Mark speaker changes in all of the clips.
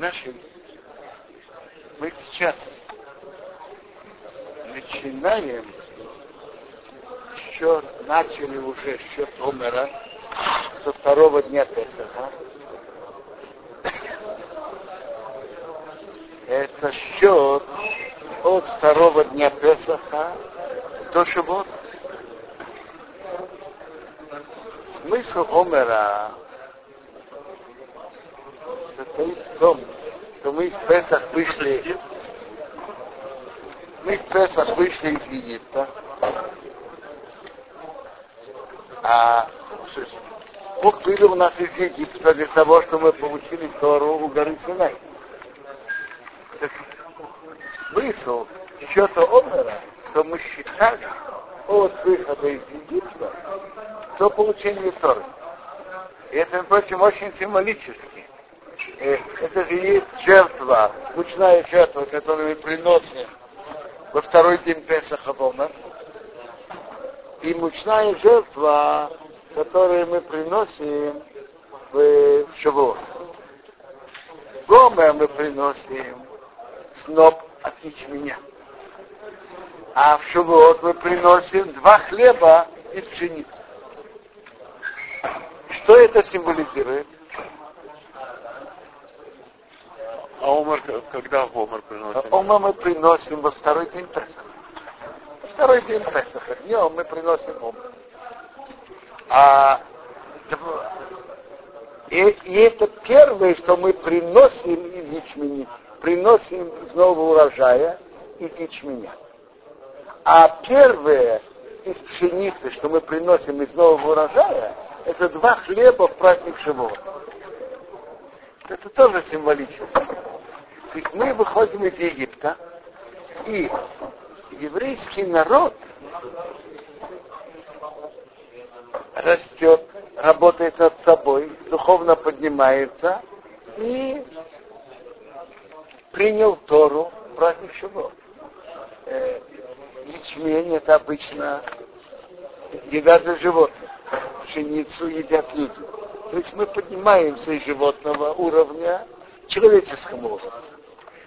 Speaker 1: наши, мы сейчас начинаем. Счет, начали уже счет Омера со второго дня Песаха. Это счет от второго дня Песаха до Шивот. Смысл Омера состоит в том, что мы в Песах вышли, мы в Песах вышли из Египта, а Бог вывел нас из Египта для того, чтобы мы получили Тору у горы Синай. Так, смысл счета Омера, что мы считали от выхода из Египта до получения Торы. И это, прочим, очень символически. Э, это же есть жертва, мучная жертва, которую мы приносим во второй день Песаха Бомер. И мучная жертва, которую мы приносим в Шавуот. Гомер мы приносим сноп от ячменя. А в Шавуот мы приносим два хлеба из пшеницы. Что это символизирует?
Speaker 2: А Омар, когда в Омар приносим?
Speaker 1: Омар мы приносим во второй день Песаха. Второй день Песаха. Днем мы приносим Омар. А и, и это первое, что мы приносим из ячмени, приносим из нового урожая из ячменя. А первое из пшеницы, что мы приносим из нового урожая, это два хлеба в праздник Шивот. Это тоже символически. То есть мы выходим из Египта, и еврейский народ растет, работает над собой, духовно поднимается и принял Тору против чего? Э, ячмень это обычно еда для животных. Пшеницу едят люди. То есть мы поднимаемся из животного уровня к человеческому уровню.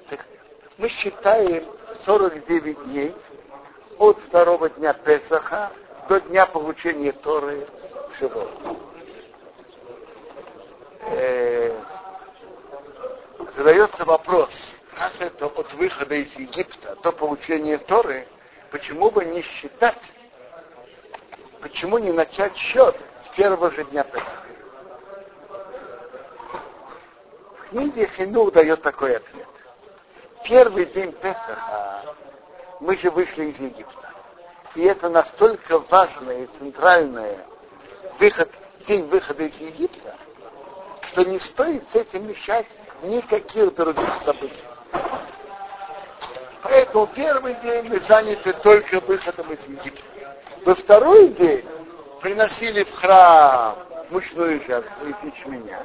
Speaker 1: Так мы считаем 49 дней от второго дня Песаха до дня получения Торы в Шивот. Э, задается вопрос, раз это от выхода из Египта до получения Торы, почему бы не считать, почему не начать счет с первого же дня Песаха? В книге Хинух дает такой ответ. Первый день Песаха мы же вышли из Египта. И это настолько важное и центральное выход, день выхода из Египта, что не стоит с этим мешать никаких других событий. Поэтому первый день мы заняты только выходом из Египта. Во второй день приносили в храм мучную жертву из ячменя.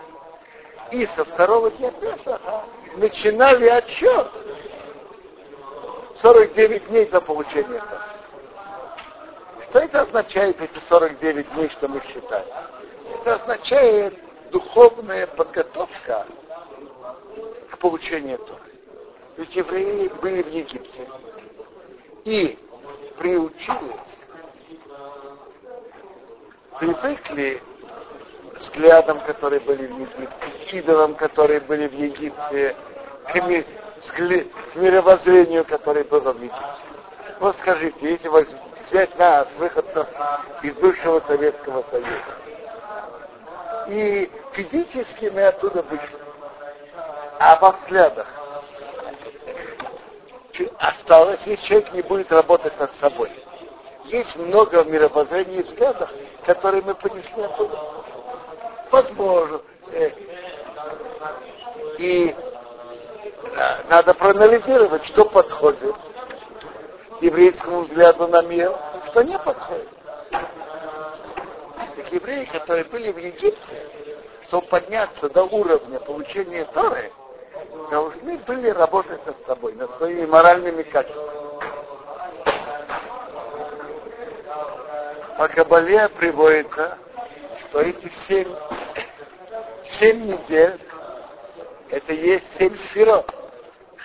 Speaker 1: И со второго дня Песаха начинали отчет 49 дней до получения Песаха. Что это означает, эти 49 дней, что мы считаем? Это означает духовная подготовка к получению Торы. Ведь евреи были в Египте и приучились, привыкли взглядам, которые были в Египте, идолам, которые были в Египте, к, ми, к мировоззрению, которое было в Египте. Вот скажите, если взять нас, выходцев из бывшего Советского Союза, и физически мы оттуда вышли, а во взглядах осталось, если человек не будет работать над собой. Есть много мировоззрений и взглядов, которые мы понесли оттуда. Возможно. Э, и надо проанализировать, что подходит еврейскому взгляду на мир, что не подходит. Так евреи, которые были в Египте, чтобы подняться до уровня получения Торы, должны были работать над собой, над своими моральными качествами. По Кабале приводится, что эти семь, семь недель Это есть семь сферот.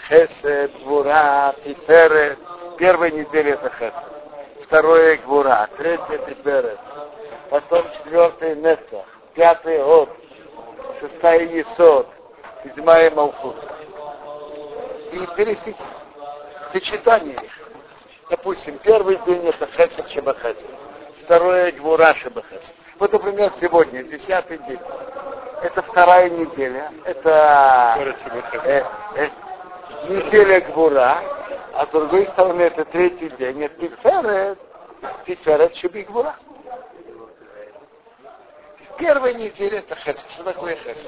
Speaker 1: Хесед, Гвура, Тиферет. Первая неделя это Хесед. Второе Гвура. Третье Тиферет. Потом четвертый Неца. Пятый Год. Шестая Есод. Седьмая Малфут. И пересечение их. Допустим, первый день это Хесед Шебахесед. Второе Гвура Шебахесед. Вот, например, сегодня, десятый день. Это вторая неделя. Это э, э, неделя Гвура. А с другой стороны, это третий день. Это Тиферет. Тиферет Шебигвура. Первая неделя это Хесед. Что такое Хесед?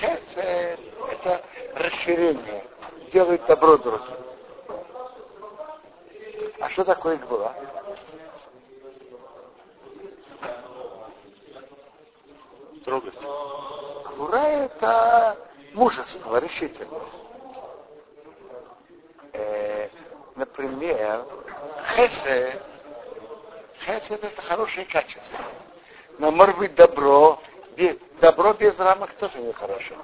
Speaker 1: Хесед это расширение. Делает добро другим. А что такое Гвура?
Speaker 2: Трогать.
Speaker 1: Гвура это мужество, решительность. Э, например, хесед, хесед это хорошее качество. Но может быть добро, добро без рамок тоже нехорошо.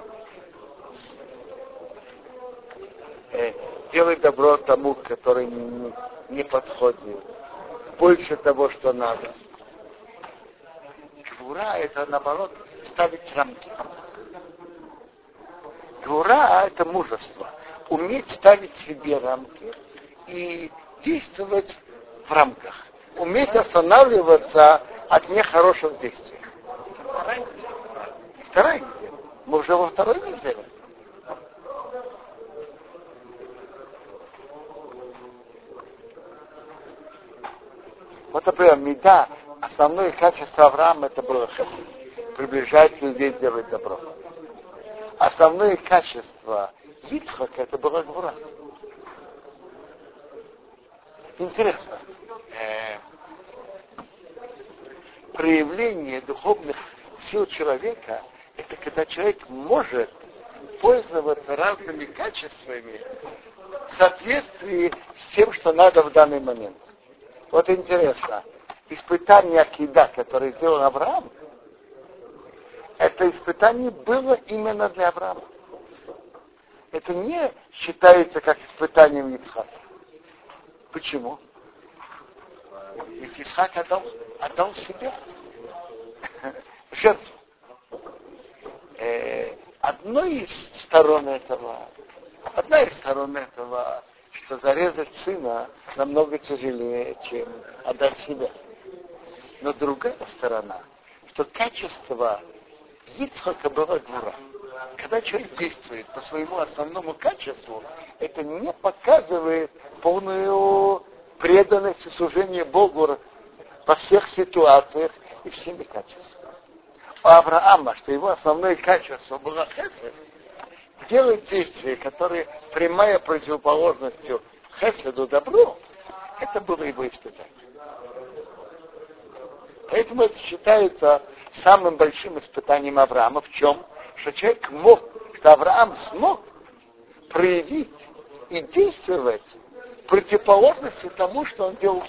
Speaker 1: Э, делать добро тому, который не, не, не подходит, больше того, что надо. Гвура это наоборот ставить рамки. Гвура это мужество. Уметь ставить себе рамки и действовать в рамках. Уметь останавливаться от нехороших действий. Неделя. Мы уже во второй неделе. Вот, например, меда, основное качество Авраама это было хесед. Приближать людей, делать добро. Основное качество Ицхака это была гвура. Интересно. Э, проявление духовных сил человека это когда человек может пользоваться разными качествами в соответствии с тем, что надо в данный момент. Вот интересно, испытание Акида, которое сделал Авраам, это испытание было именно для Авраама. Это не считается как испытанием Ицхака. Почему? Ведь Исхак отдал, отдал себя в жертву. Э, одной из сторон этого, одна из сторон этого, что зарезать сына намного тяжелее, чем отдать себя. Но другая сторона, что качество Ицхака было гура. Когда человек действует по своему основному качеству, это не показывает полную преданность и служение Богу во всех ситуациях и всеми качествами. У Авраама, что его основное качество было хесед, делать действия, которые прямая противоположностью хеседу добру, это было его испытание. Поэтому это считается самым большим испытанием Авраама в чем? Что человек мог, что Авраам смог проявить и действовать противоположности тому, что он делал,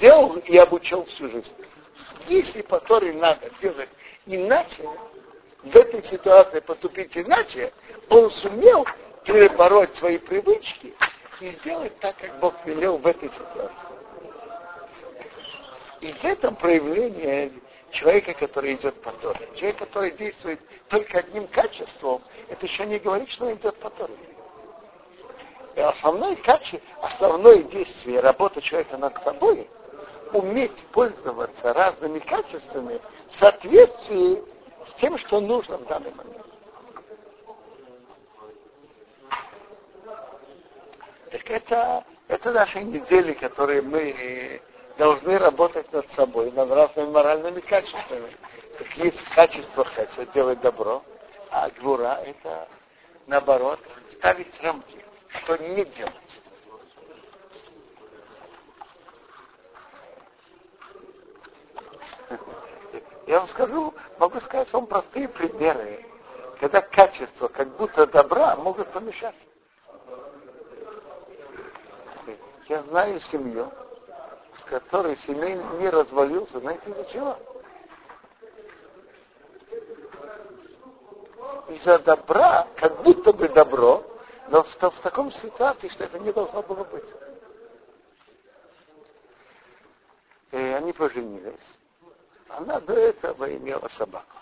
Speaker 1: делал и обучал всю жизнь. Если по Торе надо делать иначе, в этой ситуации поступить иначе, он сумел перебороть свои привычки и сделать так, как Бог велел в этой ситуации. И в этом проявление человека, который идет по Торе. Человек, который действует только одним качеством, это еще не говорит, что он идет по Торе. И основное качество, основное действие, работа человека над собой, уметь пользоваться разными качествами в соответствии с тем, что нужно в данный момент. Так это, это наши недели, которые мы должны работать над собой, над разными моральными качествами. Так есть качество хеса, делать добро, а гвура это наоборот, ставить рамки, что не делать. Я вам скажу, могу сказать вам простые примеры, когда качество, как будто добра, могут помешать. Я знаю семью, с которой семейный мир развалился, знаете из-за чего? из-за добра, как будто бы добро, но в, в таком ситуации, что это не должно было быть. И они поженились. Она до этого имела собаку.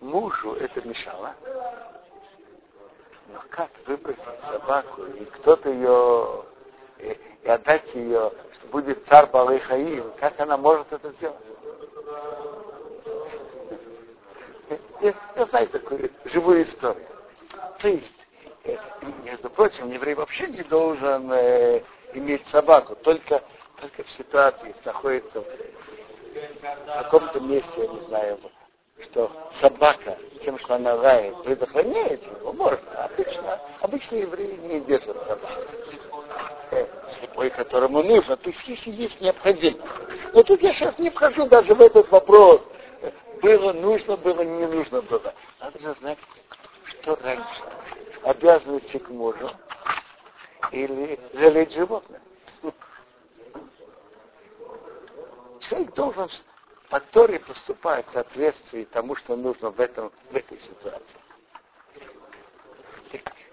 Speaker 1: Мужу это мешало. Но как выбросить собаку, и кто-то ее, и, отдать ее, что будет царь Балайхаим, как она может это сделать? Я, я знаю такую живую историю. То есть, э, между прочим, еврей вообще не должен э, иметь собаку, только, только в ситуации, если находится в каком-то месте, я не знаю, что собака, тем, что она лает, предохраняет его, можно. Обычно, обычно евреи не держат собаку. Слепой, которому нужно. То есть, если есть необходимость. Но тут я сейчас не вхожу даже в этот вопрос было нужно, было не нужно было. Надо же знать, что раньше. Обязанности к мужу или жалеть животных. Человек должен по Торе поступать в соответствии тому, что нужно в, этом, в этой ситуации.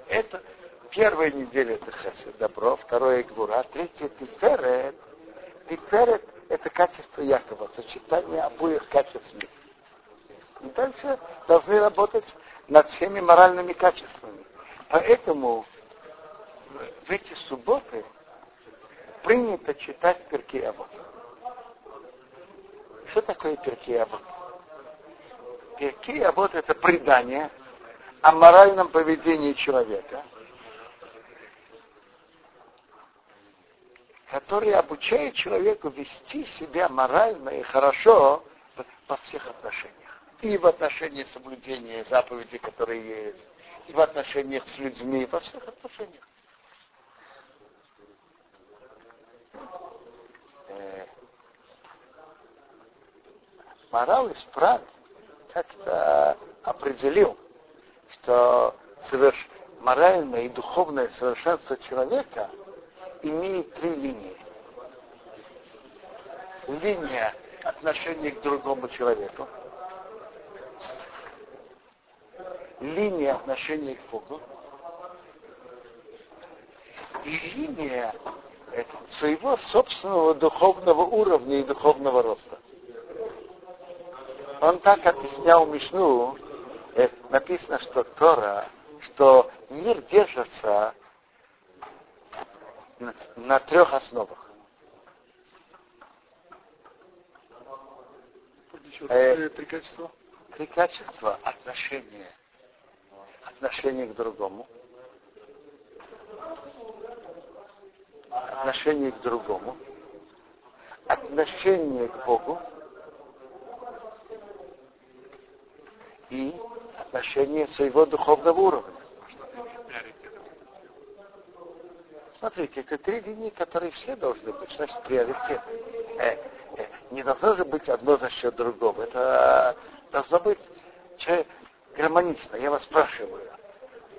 Speaker 1: Это первая неделя это хесед, добро, второе гвура, третье тиферет. Тиферет это качество Якова, сочетание обоих качеств. И дальше должны работать над всеми моральными качествами. Поэтому в эти субботы принято читать перки Авод. Что такое перки Авод? Перки Авод это предание о моральном поведении человека, который обучает человеку вести себя морально и хорошо во всех отношениях и в отношении соблюдения заповедей, которые есть, и в отношениях с людьми, во всех отношениях. Э, морал из прав как-то определил, что соверш... моральное и духовное совершенство человека имеет три линии. Линия отношения к другому человеку, линия отношения к Богу и линия своего собственного духовного уровня и духовного роста. Он так объяснял Мишну, э, написано, что Тора, что мир держится на, на трех основах. Э, три качества? Три качества отношения отношение к другому, отношение к другому, отношение к Богу и отношение своего духовного уровня. Смотрите, это три линии, которые все должны быть. Значит, приоритет. Э, э, не должно же быть одно за счет другого. Это должно быть человек, гармонично. Я вас спрашиваю.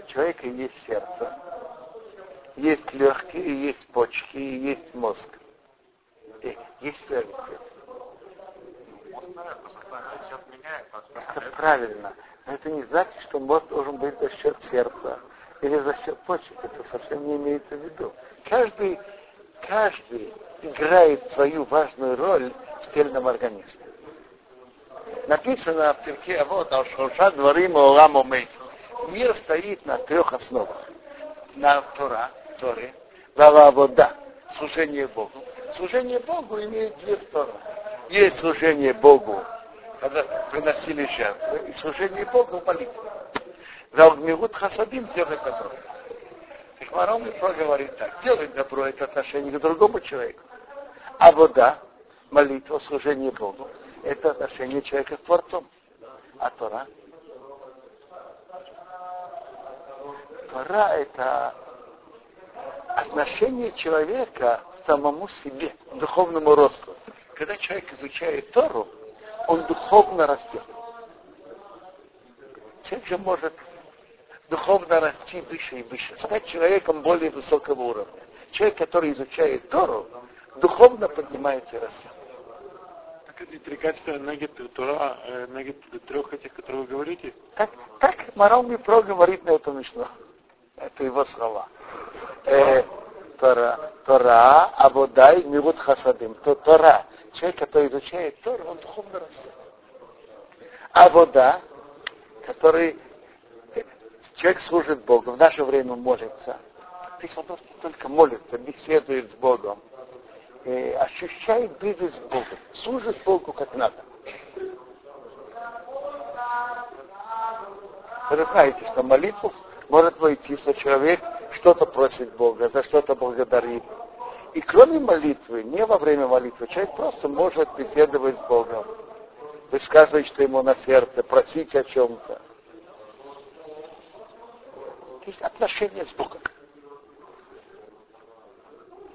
Speaker 1: У человека есть сердце, есть легкие, есть почки, есть мозг. И есть приоритет. Это правильно. Но это не значит, что мозг должен быть за счет сердца или за счет почек. Это совсем не имеется в виду. Каждый, каждый играет свою важную роль в тельном организме написано в перке, а вот Алшоша дворим Олам Мир стоит на трех основах. На Тора, Торе, вода, служение Богу. Служение Богу имеет две стороны. Есть служение Богу, когда приносили жертвы, и служение Богу молитвы. За Огмигут Хасадим делает добро. Ихмарон говорит так, делать добро это отношение к другому человеку. А вода, молитва, служение Богу, это отношение человека с Творцом. А Тора? Тора это отношение человека к самому себе, духовному росту. Когда человек изучает Тору, он духовно растет. Человек же может духовно расти выше и выше, стать человеком более высокого уровня. Человек, который изучает Тору, духовно поднимается и растет
Speaker 2: эти три качества негит Тура, э, негит трех этих, которые вы говорите?
Speaker 1: Так, так Марал Мипро говорит на эту мишну. Это его слова. Э, Тора, Тора, Абодай, Мирут Хасадим. То Тора. Человек, который изучает Тору, он духовно растет. Абода, который человек служит Богу, в наше время молится. Здесь он просто только молится, беседует с Богом, э, ощущает близость к Богу, служит Богу как надо. Вы знаете, что молитву может войти, что человек что-то просит Бога, за что-то благодарит. И кроме молитвы, не во время молитвы, человек просто может беседовать с Богом, высказывать, что ему на сердце, просить о чем-то. Есть отношения с Богом.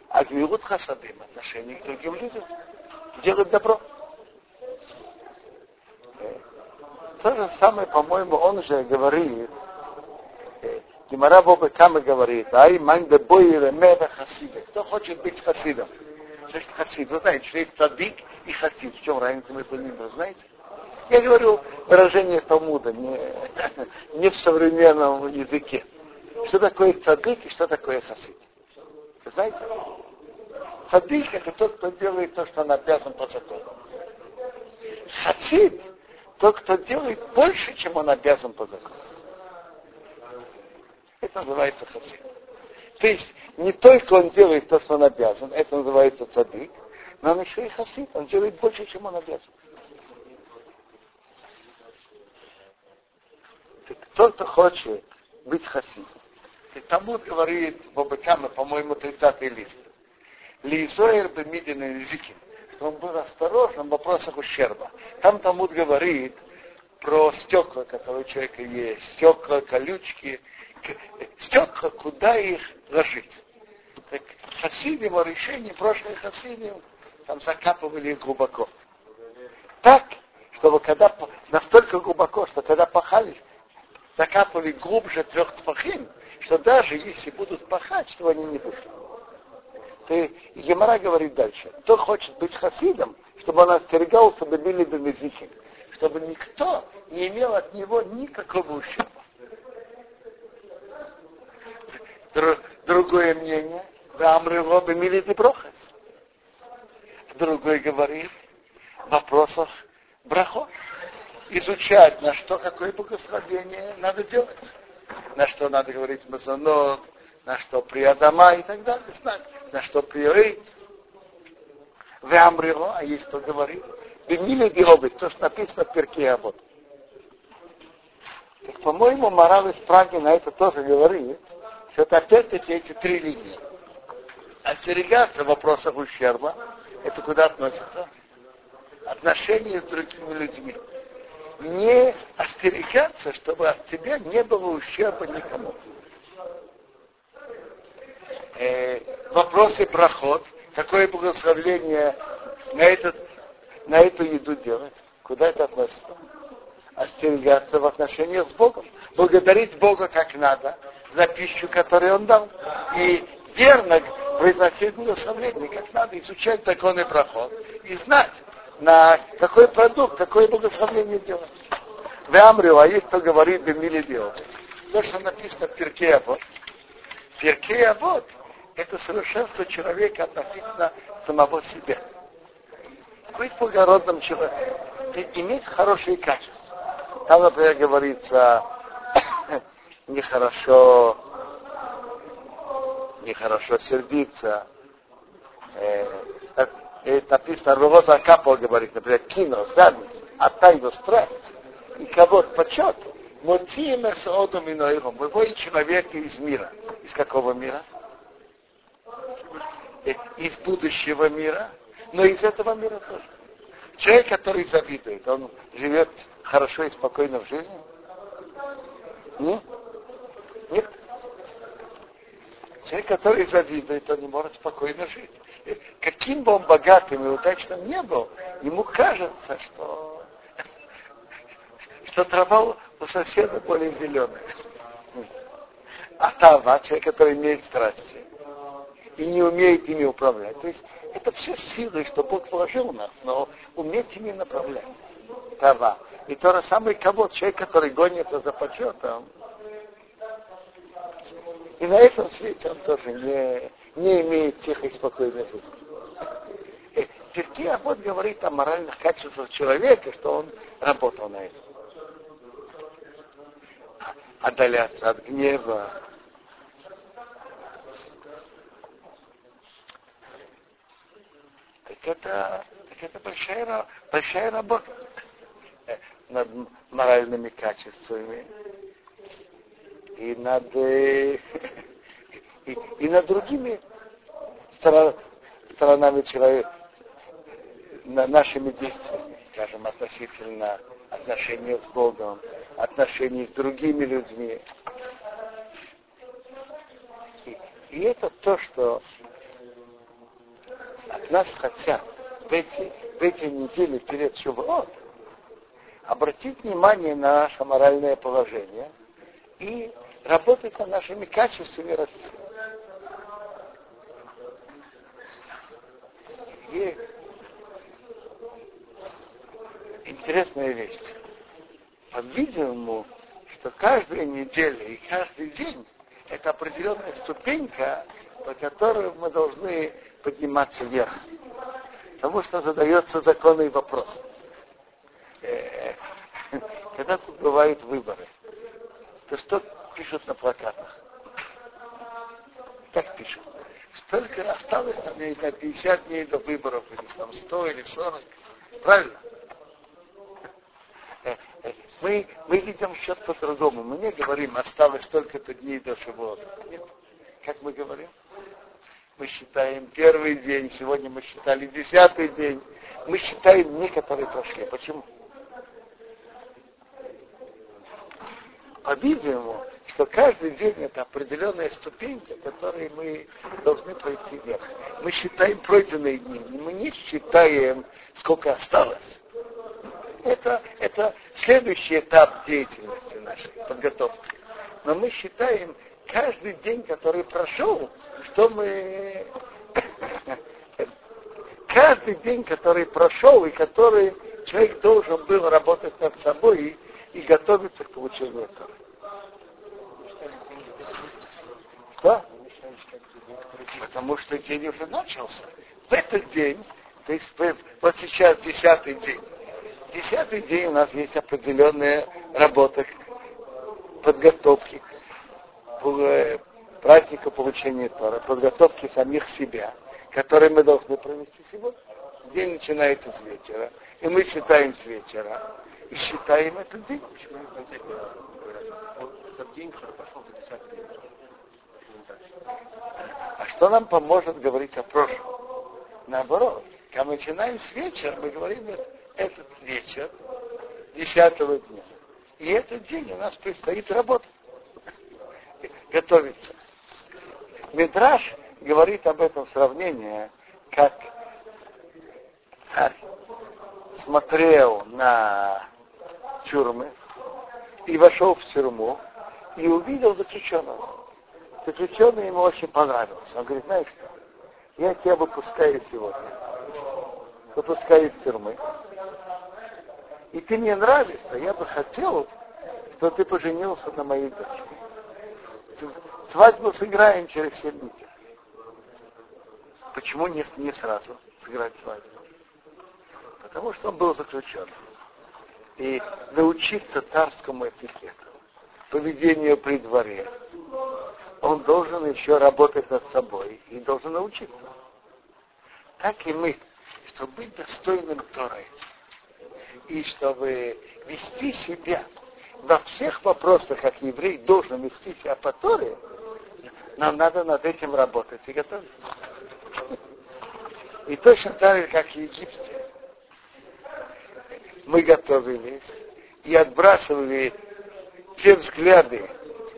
Speaker 1: А гвилут хасадым, отношение к другим людям, делать добро. Э, то же самое, по-моему, он же говорит, э, Гимара Боба Кама говорит, ай мань де бой меда хасида. Кто хочет быть хасидом? Значит, хасид. Вы знаете, что есть цадик и хасид. В чем разница между ними, вы знаете? Я говорю выражение Талмуда, не, не в современном языке. Что такое цадик и что такое хасид? Знаете? Цадик это тот, кто делает то, что он обязан по закону. Хасид тот, кто делает больше, чем он обязан по закону. Это называется хасид. То есть не только он делает то, что он обязан, это называется цадик, но он еще и хасид, он делает больше, чем он обязан. Тот, кто хочет быть хасидом, Талмуд говорит в Бабакаме, по-моему, 30-й лист. Лизоэр Бемидин Зикин, что он был осторожен в вопросах ущерба. Там Талмуд говорит про стекла, которые у человека есть, стекла, колючки, стекла, куда их ложить. Так хасидим, о решении прошлых хасидим, там закапывали их глубоко. Так, чтобы когда настолько глубоко, что когда пахали, закапывали глубже трех тфахим, что даже если будут пахать, что они не будут. Ты, Гемора говорит дальше, кто хочет быть хасидом, чтобы он остерегался добили бенезихим, чтобы никто не имел от него никакого ущерба. Другое мнение, Амрыло бемили брохас. Другой говорит, в вопросах брахот. Изучать, на что какое благословение надо делать на что надо говорить мазонот, на что приадама и так далее, знать, на что приорит. В Амрило, а есть кто говорит, Бемиле Биобит, то, что написано в перке Абот. Так, по-моему, Морал из Праги на это тоже говорит, что это опять-таки эти три линии. Остерегаться в вопросах ущерба, это куда относится? Отношения с другими людьми не остерегаться, чтобы от тебя не было ущерба никому. Э, вопросы проход, какое благословление на, этот, на эту еду делать, куда это относится? Остерегаться в отношениях с Богом, благодарить Бога как надо за пищу, которую Он дал, и верно произносить благословление, как надо, изучать законы проход. И знать, на какой продукт, какое благословение делать. В Амрил, а есть кто говорит Бемили делать. То, что написано в Перке Авод. Перке Авод – это совершенство человека относительно самого себя. Быть благородным человеком, иметь хорошие качества. Там, например, говорится, нехорошо, нехорошо сердиться, э, написано, Ровоза Капо говорит, например, кино, зависть, а тайну страсть и кого-то почет, Мотием Эсодом и Ноиром, выводит человека из мира. Из какого мира? Из будущего мира, но из этого мира тоже. Человек, который завидует, он живет хорошо и спокойно в жизни? Нет? Нет. Человек, который завидует, он не может спокойно жить. Каким бы он богатым и удачным не был, ему кажется, что, что трава у соседа более зеленая. А тава, человек, который имеет страсти и не умеет ими управлять. То есть Это все силы, что Бог вложил в нас, но уметь ими направлять. Това. И то же самое кого человек, который гонится за почетом, и на этом свете он тоже не, не имеет тихой, спокойной жизни. Перки Абот говорит о моральных качествах человека, что он работал на этом. Отдаляться от гнева, так это, так это большая, большая работа над моральными качествами и над, и, и над другими сторонами человека, нашими действиями, скажем, относительно отношения с Богом, отношений с другими людьми. И, и это то, что от нас хотят в эти, в эти недели перед Шувот обратить внимание на наше моральное положение и работать над нашими качествами расти. И интересная вещь. По-видимому, что каждая неделя и каждый день это определенная ступенька, по которой мы должны подниматься вверх. Потому что задается законный вопрос. Э, когда тут бывают выборы, то что пишут на плакатах? Так пишут. Столько осталось там, не знаю, 50 дней до выборов, или там 100, или 40. Правильно? Э, э, мы, мы видим счет по-другому. Мы не говорим, осталось столько-то дней до Шивота. Нет. Как мы говорим? Мы считаем первый день, сегодня мы считали десятый день. Мы считаем дни, которые прошли. Почему? По-видимому, что каждый день это определенная ступенька, которой мы должны пройти вверх. Мы считаем пройденные дни, мы не считаем, сколько осталось. Это, это следующий этап деятельности нашей, подготовки. Но мы считаем каждый день, который прошел, что мы... каждый день, который прошел и который человек должен был работать над собой и, и готовиться к получению этого. Что? Потому что день уже начался. В этот день, то есть вот сейчас десятый день. Десятый день у нас есть определенная работа подготовки э, праздника получения Тора, подготовки самих себя, которые мы должны провести сегодня. День начинается с вечера, и мы считаем с вечера, и считаем этот день. Почему Этот день, который пошел до 10 А что нам поможет говорить о прошлом? Наоборот, когда мы начинаем с вечера, мы говорим этот вечер, десятого дня. И этот день у нас предстоит работать, готовиться. Мидраш говорит об этом сравнении, как царь смотрел на тюрьмы и вошел в тюрьму и увидел заключенного. Заключенный ему очень понравился. Он говорит, знаешь что, я тебя выпускаю сегодня. Выпускаю из тюрьмы. И ты мне нравишься, я бы хотел, что ты поженился на моей дочери. Свадьбу сыграем через 7 недель. Почему не, не сразу сыграть свадьбу? Потому что он был заключен. И научиться царскому этикету, поведению при дворе, он должен еще работать над собой и должен научиться. Так и мы, чтобы быть достойным Торой, и чтобы вести себя во всех вопросах, как еврей должен вести себя по Торе, нам надо над этим работать и готовиться. И точно так же, как в Египте, мы готовились и отбрасывали те взгляды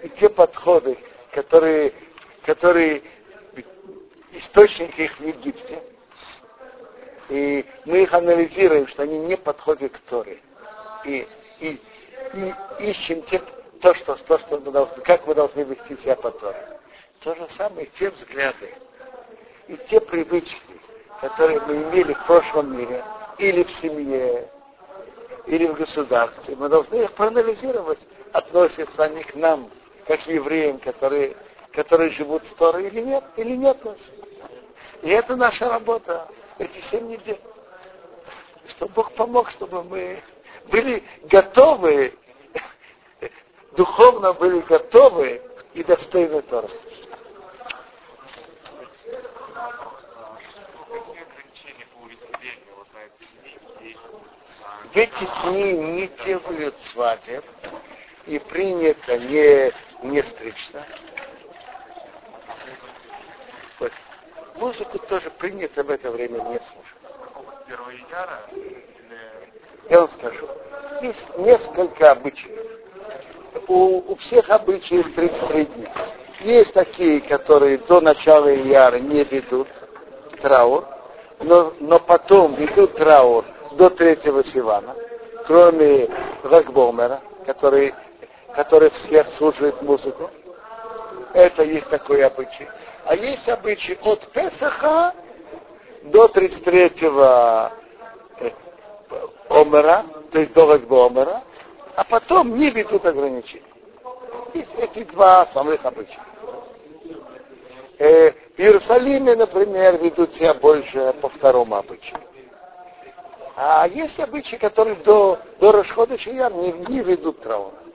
Speaker 1: и те подходы, которые, которые источник их в Египте. И мы их анализируем, что они не подходят к Торе. И, и и ищем те, то, что, то, что мы должны, как мы должны вести себя по Торе. То же самое те взгляды и те привычки, которые мы имели в прошлом мире, или в семье, или в государстве, мы должны их проанализировать, относятся они к нам, как евреям, которые, которые живут в Торе или нет, или нет нас. И это наша работа, эти семь недель. Чтобы Бог помог, чтобы мы были готовы, духовно были готовы и достойны Тора. В эти дни не делают свадеб, и принято не, не стричься. Вот. Музыку тоже принято в это время не слушать. Я вам скажу. Есть несколько обычаев. У, у всех обычаев 33 дня. Есть такие, которые до начала Ияра не ведут траур, но, но потом ведут траур до третьего Сивана, кроме Рагбомера, который, который всех служит музыку. Это есть такой обычай. А есть обычай от Песаха до 33-го э, Омера, то есть до Рагбомера, а потом не ведут ограничений. Есть эти два самых обычая. Э, в Иерусалиме, например, ведут себя больше по второму обычаю. А есть обычаи, которые до, до расхода Шияр не, не ведут траура.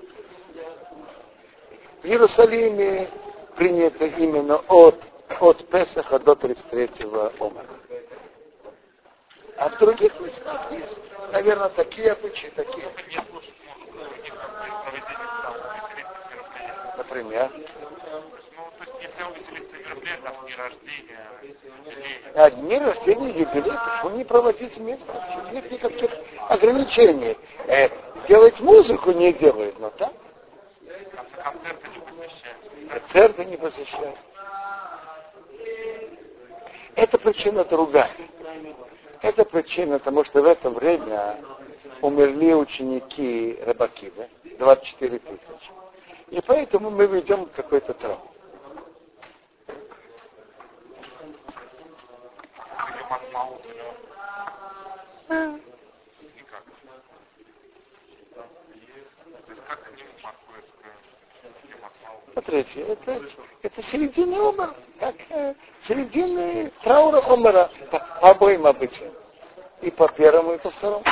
Speaker 1: В Иерусалиме принято именно от, от Песаха до 33-го Омара. А в других местах есть, наверное, такие обычаи, такие. Например? А дни рождения, юбилей, почему не проводить вместе? Нет никаких ограничений. Э, сделать музыку не делают, но так.
Speaker 2: Концерты не
Speaker 1: Концерты не посещают. Это причина другая. Это причина, потому что в это время умерли ученики Рабакива, 24 тысячи. И поэтому мы ведем какой-то траур.
Speaker 2: Масмаут. Никак. То есть как к ним относятся Масмаут?
Speaker 1: Смотрите, это, это середина омара, как э, середины траура по, по обоим обычаям. И по первому, и по второму.